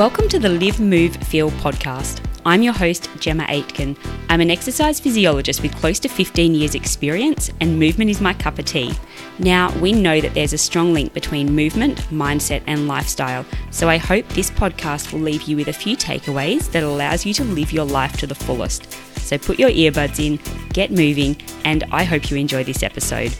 Welcome to the Live, Move, Feel podcast. I'm your host, Jemma Aitken. I'm an exercise physiologist with close to 15 years' experience, and movement is my cup of tea. Now, we know that there's a strong link between movement, mindset, and lifestyle, so I hope this podcast will leave you with a few takeaways that allows you to live your life to the fullest. So put your earbuds in, get moving, and I hope you enjoy this episode.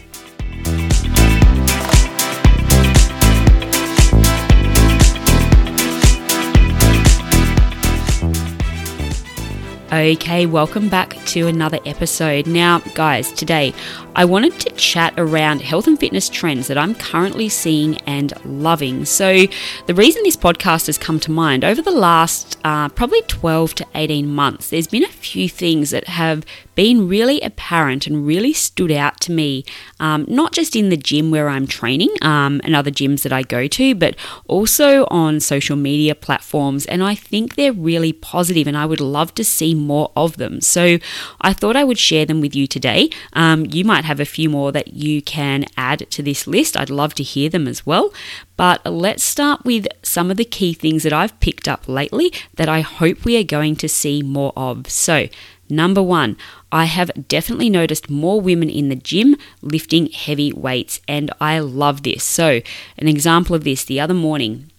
Okay, welcome back to another episode. Now, guys, today I wanted to chat around health and fitness trends that I'm currently seeing and loving. So, the reason this podcast has come to mind over the last uh, probably 12 to 18 months, there's been a few things that have been really apparent and really stood out to me, um, not just in the gym where I'm training um, and other gyms that I go to, but also on social media platforms. And I think they're really positive, and I would love to see more of them. So I thought I would share them with you today. Um, you might have a few more that you can add to this list. I'd love to hear them as well. But let's start with some of the key things that I've picked up lately that I hope we are going to see more of. So, number one, I have definitely noticed more women in the gym lifting heavy weights, and I love this. So, an example of this the other morning,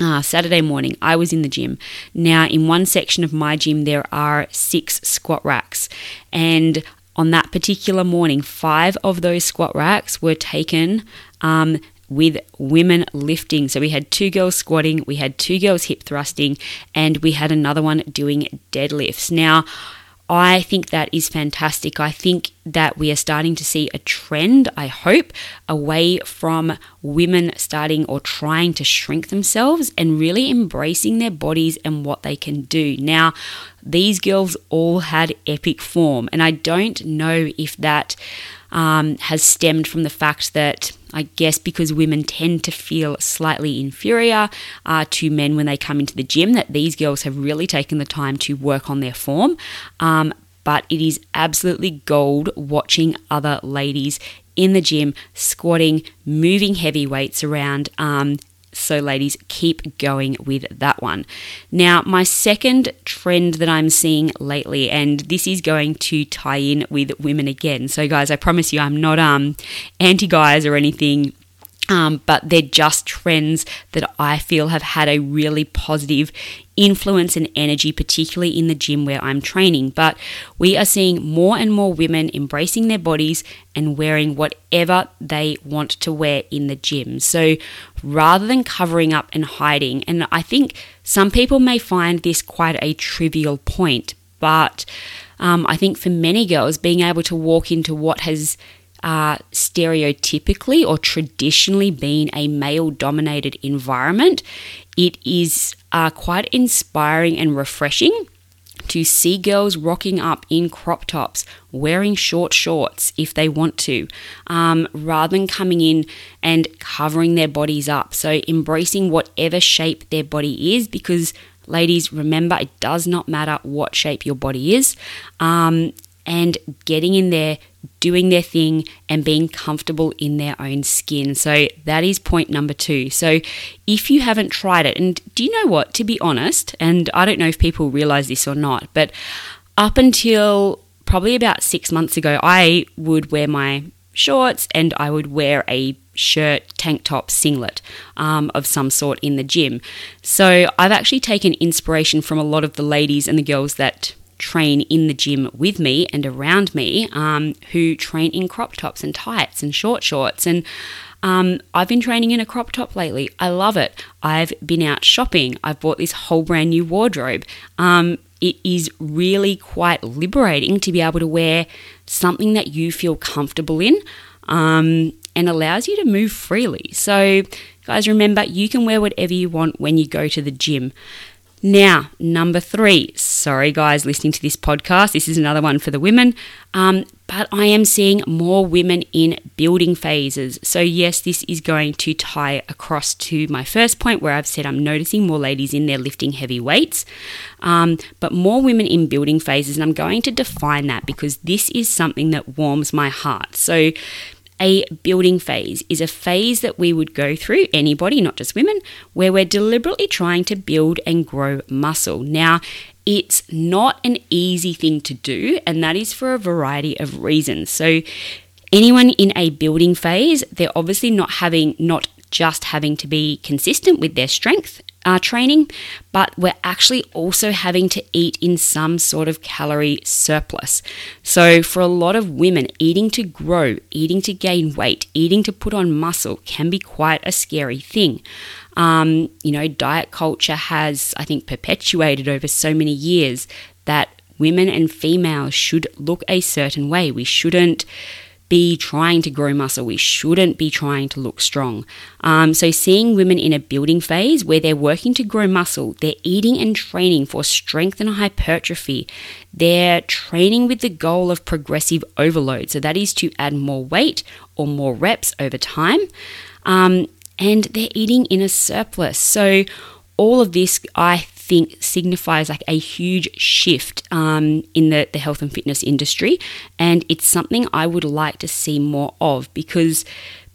uh, Saturday morning, I was in the gym. Now, in one section of my gym, there are six squat racks, and on that particular morning, five of those squat racks were taken um, with women lifting. So we had two girls squatting, we had two girls hip thrusting, and we had another one doing deadlifts. Now, I think that is fantastic. I think that we are starting to see a trend, I hope, away from women starting or trying to shrink themselves and really embracing their bodies and what they can do. Now, these girls all had epic form, and I don't know if that um, has stemmed from the fact that I guess because women tend to feel slightly inferior uh, to men when they come into the gym, that these girls have really taken the time to work on their form. Um, but it is absolutely gold watching other ladies in the gym squatting, moving heavy weights around, um, so, ladies, keep going with that one. Now, my second trend that I'm seeing lately, and this is going to tie in with women again. So, guys, I promise you, I'm not um, anti guys or anything um, but they're just trends that I feel have had a really positive influence and energy, particularly in the gym where I'm training. But we are seeing more and more women embracing their bodies and wearing whatever they want to wear in the gym. So rather than covering up and hiding, and I think some people may find this quite a trivial point, but um, I think for many girls, being able to walk into what has uh, stereotypically or traditionally been a male dominated environment, it is uh, quite inspiring and refreshing to see girls rocking up in crop tops, wearing short shorts if they want to, um, rather than coming in and covering their bodies up. So, embracing whatever shape their body is, because ladies, remember it does not matter what shape your body is. Um, and getting in there, doing their thing, and being comfortable in their own skin. So that is point number two. So if you haven't tried it, and do you know what? To be honest, and I don't know if people realize this or not, but up until probably about six months ago, I would wear my shorts and I would wear a shirt, tank top, singlet um, of some sort in the gym. So I've actually taken inspiration from a lot of the ladies and the girls that train in the gym with me and around me um, who train in crop tops and tights and short shorts. And um, I've been training in a crop top lately. I love it. I've been out shopping. I've bought this whole brand new wardrobe. Um, it is really quite liberating to be able to wear something that you feel comfortable in um, and allows you to move freely. So, guys, remember you can wear whatever you want when you go to the gym. Now, number three. Sorry, guys, listening to this podcast. This is another one for the women. Um, but I am seeing more women in building phases. So, yes, this is going to tie across to my first point where I've said I'm noticing more ladies in there lifting heavy weights, um, but more women in building phases. And I'm going to define that because this is something that warms my heart. So, a building phase is a phase that we would go through, anybody, not just women, where we're deliberately trying to build and grow muscle. Now, it's not an easy thing to do, and that is for a variety of reasons. So, anyone in a building phase, they're obviously not having, not just having to be consistent with their strength uh, training, but we're actually also having to eat in some sort of calorie surplus. So, for a lot of women, eating to grow, eating to gain weight, eating to put on muscle can be quite a scary thing. Um, you know, diet culture has, I think, perpetuated over so many years that women and females should look a certain way. We shouldn't be trying to grow muscle. We shouldn't be trying to look strong. Um, so, seeing women in a building phase where they're working to grow muscle, they're eating and training for strength and hypertrophy, they're training with the goal of progressive overload. So, that is to add more weight or more reps over time. Um, and they're eating in a surplus. So, all of this, I think signifies like a huge shift um, in the, the health and fitness industry. And it's something I would like to see more of because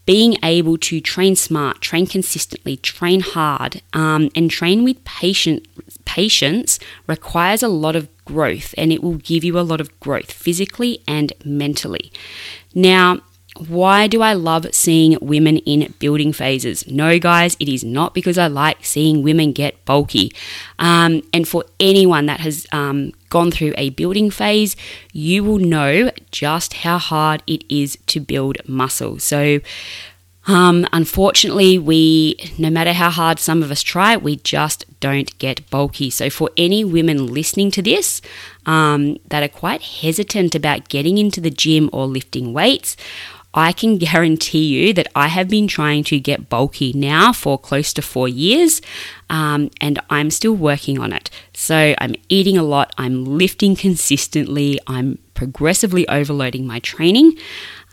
being able to train smart, train consistently, train hard, um, and train with patient, patience requires a lot of growth and it will give you a lot of growth physically and mentally. Now, why do I love seeing women in building phases? No, guys, it is not because I like seeing women get bulky. Um, and for anyone that has um, gone through a building phase, you will know just how hard it is to build muscle. So, um, unfortunately, we, no matter how hard some of us try, we just don't get bulky. So, for any women listening to this um, that are quite hesitant about getting into the gym or lifting weights, I can guarantee you that I have been trying to get bulky now for close to four years, um, and I'm still working on it. So I'm eating a lot, I'm lifting consistently, I'm progressively overloading my training.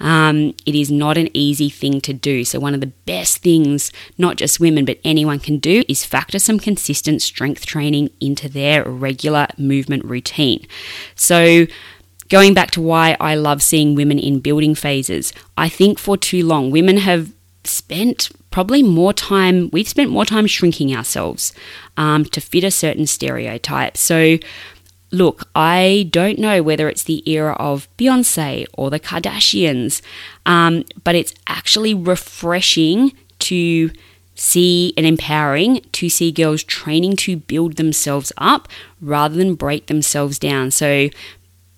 Um, it is not an easy thing to do. So, one of the best things, not just women, but anyone can do, is factor some consistent strength training into their regular movement routine. So, Going back to why I love seeing women in building phases, I think for too long women have spent probably more time, we've spent more time shrinking ourselves um, to fit a certain stereotype. So, look, I don't know whether it's the era of Beyonce or the Kardashians, um, but it's actually refreshing to see and empowering to see girls training to build themselves up rather than break themselves down. So,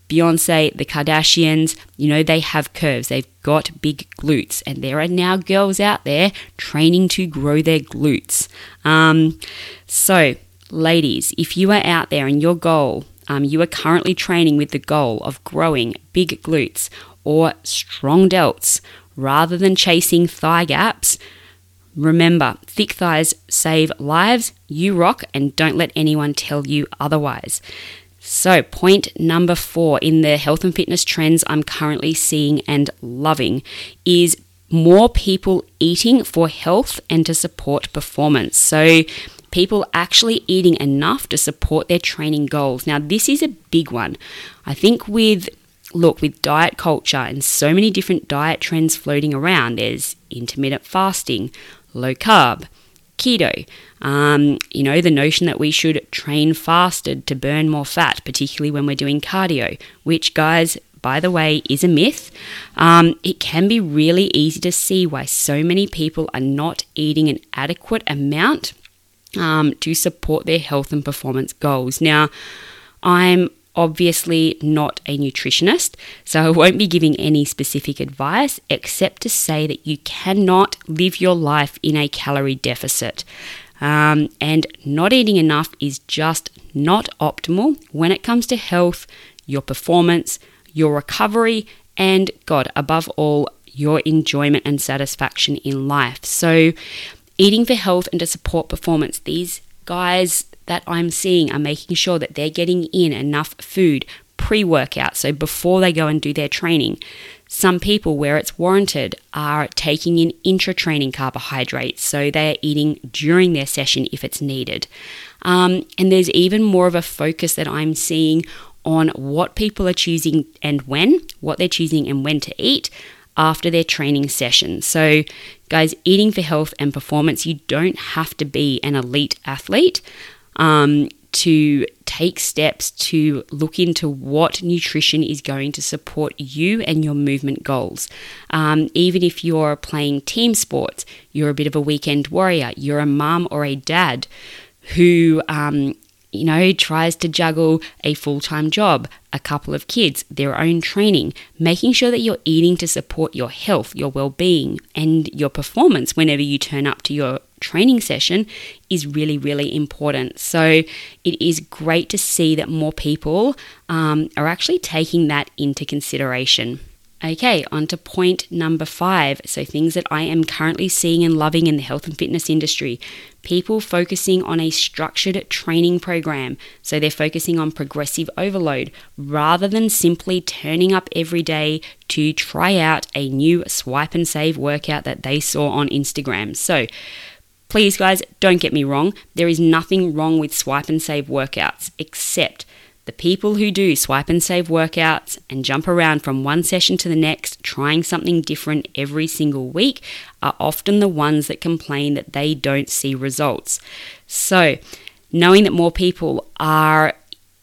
Beyonce, the Kardashians, you know, they have curves. They've got big glutes. And there are now girls out there training to grow their glutes. Um, so, ladies, if you are out there and your goal, um, you are currently training with the goal of growing big glutes or strong delts rather than chasing thigh gaps, Remember, thick thighs save lives, you rock, and don't let anyone tell you otherwise. So, point number four in the health and fitness trends I'm currently seeing and loving is more people eating for health and to support performance. So, people actually eating enough to support their training goals. Now, this is a big one. I think with look, with diet culture and so many different diet trends floating around, there's intermittent fasting, low carb, keto. Um, you know, the notion that we should train fasted to burn more fat, particularly when we're doing cardio, which, guys, by the way, is a myth. Um, it can be really easy to see why so many people are not eating an adequate amount um, to support their health and performance goals. Now, I'm obviously not a nutritionist, so I won't be giving any specific advice except to say that you cannot live your life in a calorie deficit. Um, and not eating enough is just not optimal when it comes to health, your performance, your recovery, and God, above all, your enjoyment and satisfaction in life. So, eating for health and to support performance, these guys that I'm seeing are making sure that they're getting in enough food pre workout, so before they go and do their training. Some people, where it's warranted, are taking in intra training carbohydrates, so they are eating during their session if it's needed. Um, and there's even more of a focus that I'm seeing on what people are choosing and when, what they're choosing and when to eat. After their training session. So, guys, eating for health and performance, you don't have to be an elite athlete. Um, to take steps to look into what nutrition is going to support you and your movement goals. Um, even if you're playing team sports, you're a bit of a weekend warrior, you're a mum or a dad who um, you know, tries to juggle a full time job, a couple of kids, their own training, making sure that you're eating to support your health, your well being, and your performance whenever you turn up to your training session is really, really important. So it is great to see that more people um, are actually taking that into consideration. Okay, on to point number five. So, things that I am currently seeing and loving in the health and fitness industry. People focusing on a structured training program. So, they're focusing on progressive overload rather than simply turning up every day to try out a new swipe and save workout that they saw on Instagram. So, please, guys, don't get me wrong. There is nothing wrong with swipe and save workouts, except the people who do swipe and save workouts and jump around from one session to the next, trying something different every single week, are often the ones that complain that they don't see results. So, knowing that more people are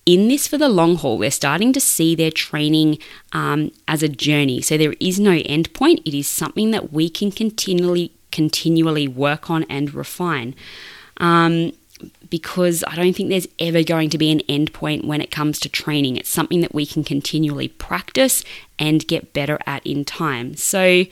in this for the long haul, they're starting to see their training um, as a journey. So, there is no end point, it is something that we can continually continually work on and refine. Um, because I don't think there's ever going to be an end point when it comes to training. It's something that we can continually practice and get better at in time. So,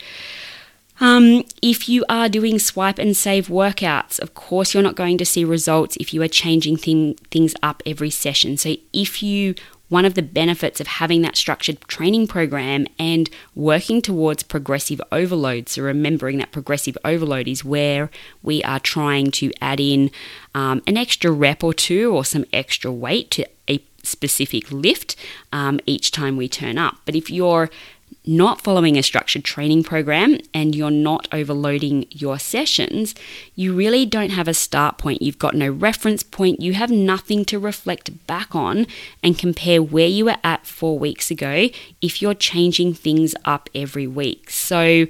um, if you are doing swipe and save workouts, of course, you're not going to see results if you are changing thing, things up every session. So, if you one of the benefits of having that structured training program and working towards progressive overload. So, remembering that progressive overload is where we are trying to add in um, an extra rep or two or some extra weight to a specific lift um, each time we turn up. But if you're not following a structured training program and you're not overloading your sessions, you really don't have a start point. You've got no reference point. You have nothing to reflect back on and compare where you were at four weeks ago if you're changing things up every week. So,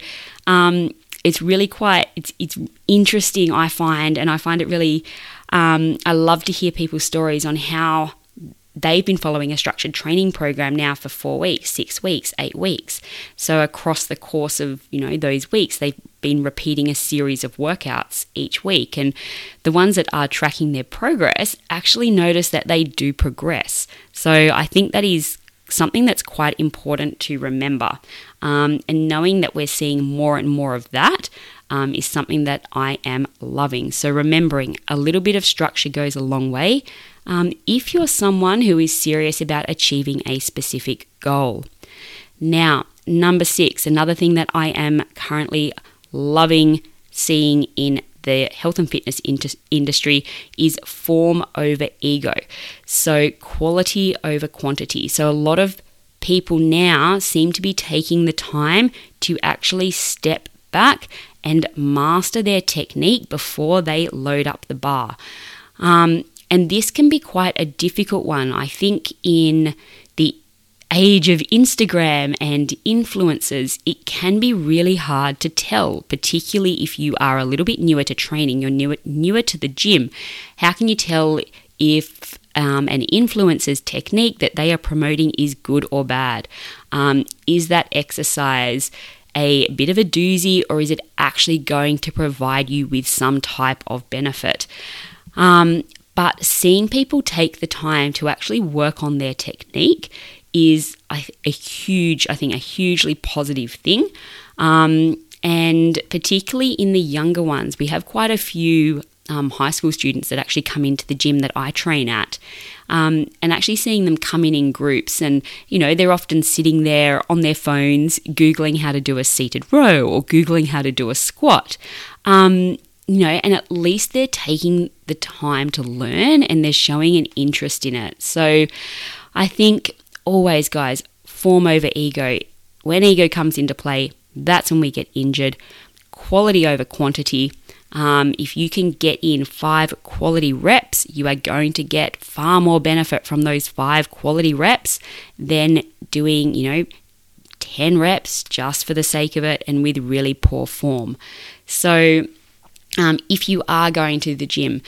um, it's really quite it's it's interesting I find and I find it really um, I love to hear people's stories on how they've been following a structured training program now for four weeks, six weeks, eight weeks. So across the course of you know those weeks, they've been repeating a series of workouts each week, and the ones that are tracking their progress actually notice that they do progress. So I think that is something that's quite important to remember, um, and knowing that we're seeing more and more of that. Um, is something that I am loving. So, remembering a little bit of structure goes a long way um, if you're someone who is serious about achieving a specific goal. Now, number six, another thing that I am currently loving seeing in the health and fitness industry is form over ego. So, quality over quantity. So, a lot of people now seem to be taking the time to actually step back and master their technique before they load up the bar. Um, and this can be quite a difficult one. I think in the age of Instagram and influencers, it can be really hard to tell, particularly if you are a little bit newer to training, you're newer, newer to the gym. How can you tell if um, an influencer's technique that they are promoting is good or bad? Um, is that exercise a bit of a doozy or is it actually going to provide you with some type of benefit? Um, but seeing people take the time to actually work on their technique is a, a huge, I think, a hugely positive thing. Um, and particularly in the younger ones, we have quite a few um, high school students that actually come into the gym that I train at. Um, and actually seeing them come in in groups, and you know, they're often sitting there on their phones, Googling how to do a seated row or Googling how to do a squat. Um, you know, and at least they're taking the time to learn and they're showing an interest in it. So I think always, guys, form over ego. When ego comes into play, that's when we get injured. Quality over quantity. Um, if you can get in five quality reps, you are going to get far more benefit from those five quality reps than doing, you know, 10 reps just for the sake of it and with really poor form. So, um, if you are going to the gym,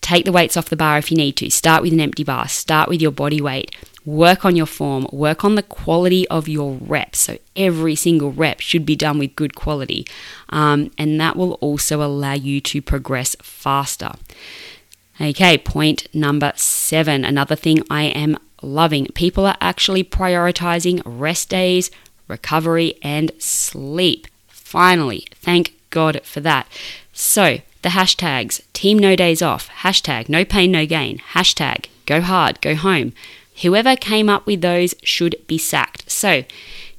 take the weights off the bar if you need to. Start with an empty bar, start with your body weight. Work on your form, work on the quality of your reps. So, every single rep should be done with good quality, um, and that will also allow you to progress faster. Okay, point number seven. Another thing I am loving. People are actually prioritizing rest days, recovery, and sleep. Finally, thank God for that. So, the hashtags team no days off, hashtag no pain, no gain, hashtag go hard, go home. Whoever came up with those should be sacked. So,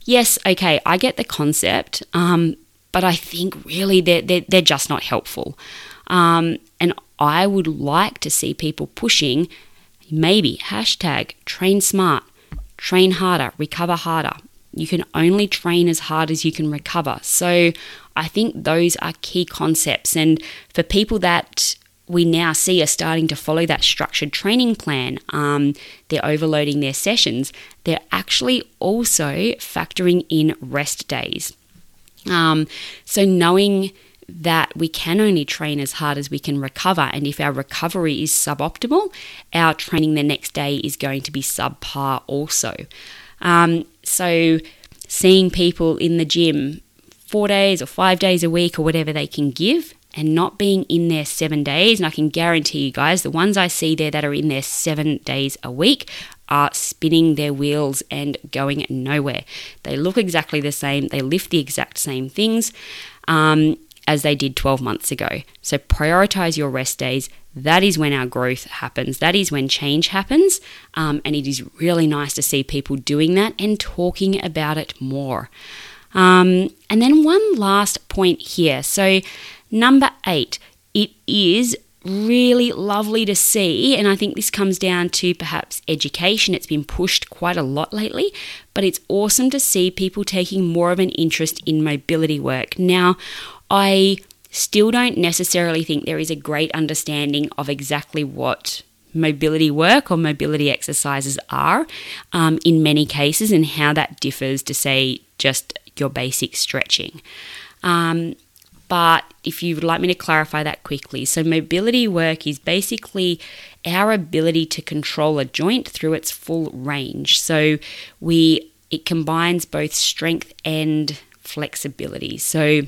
yes, okay, I get the concept, um, but I think really they're, they're, they're just not helpful. Um, and I would like to see people pushing maybe hashtag train smart, train harder, recover harder. You can only train as hard as you can recover. So I think those are key concepts. And for people that we now see are starting to follow that structured training plan, um, they're overloading their sessions, they're actually also factoring in rest days. Um, so knowing that we can only train as hard as we can recover. And if our recovery is suboptimal, our training the next day is going to be subpar also. Um, so, seeing people in the gym four days or five days a week or whatever they can give and not being in there seven days. And I can guarantee you guys, the ones I see there that are in there seven days a week are spinning their wheels and going nowhere. They look exactly the same, they lift the exact same things. Um, as they did 12 months ago. So prioritize your rest days. That is when our growth happens. That is when change happens. Um, and it is really nice to see people doing that and talking about it more. Um, and then one last point here. So, number eight, it is really lovely to see, and I think this comes down to perhaps education. It's been pushed quite a lot lately, but it's awesome to see people taking more of an interest in mobility work. Now, I still don't necessarily think there is a great understanding of exactly what mobility work or mobility exercises are um, in many cases and how that differs to, say, just your basic stretching. Um, but if you would like me to clarify that quickly, so mobility work is basically our ability to control a joint through its full range. So we it combines both strength and flexibility. So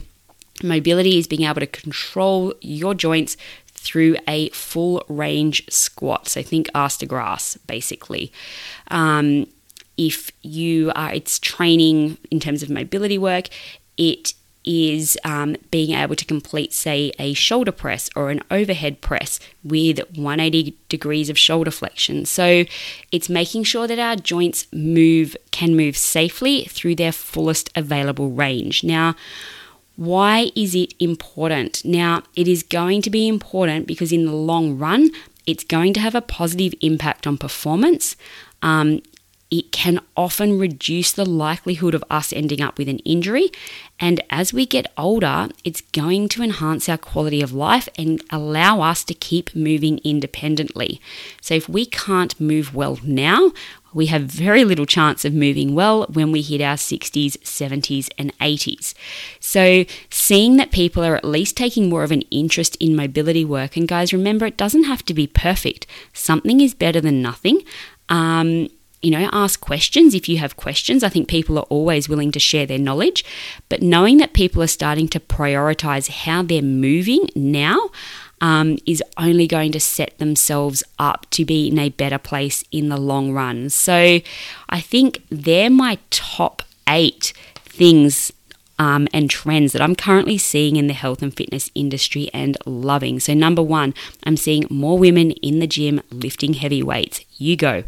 Mobility is being able to control your joints through a full range squat. So think ass grass, basically. Um, if you are, it's training in terms of mobility work, it is um, being able to complete, say, a shoulder press or an overhead press with 180 degrees of shoulder flexion. So it's making sure that our joints move, can move safely through their fullest available range. Now, why is it important? Now, it is going to be important because in the long run, it's going to have a positive impact on performance. Um, it can often reduce the likelihood of us ending up with an injury. And as we get older, it's going to enhance our quality of life and allow us to keep moving independently. So, if we can't move well now, we have very little chance of moving well when we hit our 60s, 70s, and 80s. So, seeing that people are at least taking more of an interest in mobility work, and guys, remember it doesn't have to be perfect, something is better than nothing. Um, you know, ask questions if you have questions. I think people are always willing to share their knowledge, but knowing that people are starting to prioritize how they're moving now um, is only going to set themselves up to be in a better place in the long run. So I think they're my top eight things um, and trends that I'm currently seeing in the health and fitness industry and loving. So, number one, I'm seeing more women in the gym lifting heavy weights. You go.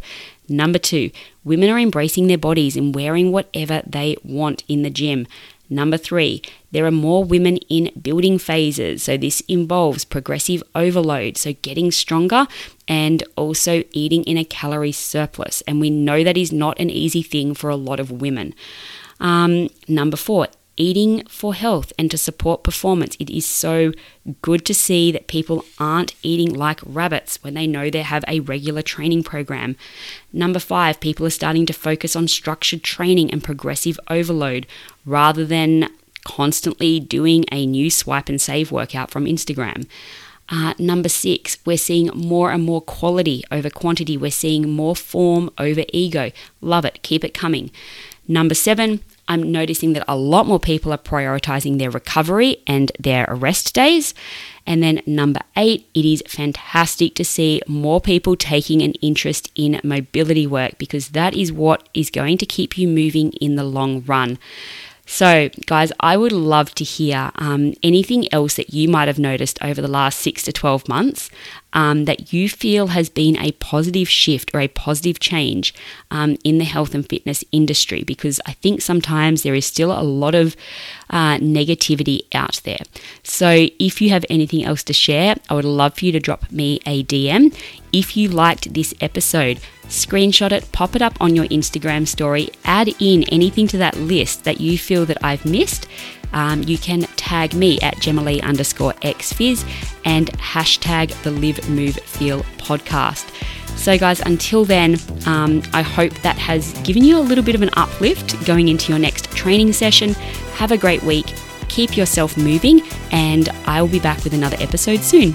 Number two, women are embracing their bodies and wearing whatever they want in the gym. Number three, there are more women in building phases. So, this involves progressive overload, so getting stronger and also eating in a calorie surplus. And we know that is not an easy thing for a lot of women. Um, number four, eating for health and to support performance. It is so good to see that people aren't eating like rabbits when they know they have a regular training program. Number five, people are starting to focus on structured training and progressive overload rather than constantly doing a new swipe and save workout from Instagram. Uh, number six, we're seeing more and more quality over quantity. We're seeing more form over ego. Love it. Keep it coming. Number seven, I'm noticing that a lot more people are prioritizing their recovery and their rest days. And then number eight, it is fantastic to see more people taking an interest in mobility work because that is what is going to keep you moving in the long run. So, guys, I would love to hear um, anything else that you might have noticed over the last six to 12 months um, that you feel has been a positive shift or a positive change um, in the health and fitness industry because I think sometimes there is still a lot of uh, negativity out there. So, if you have anything else to share, I would love for you to drop me a DM. If you liked this episode, screenshot it, pop it up on your Instagram story, add in anything to that list that you feel that I've missed. Um, you can tag me at jemmalee underscore exphys and hashtag the Live Move Feel podcast. So, guys, until then, um, I hope that has given you a little bit of an uplift going into your next training session. Have a great week, keep yourself moving, and I will be back with another episode soon.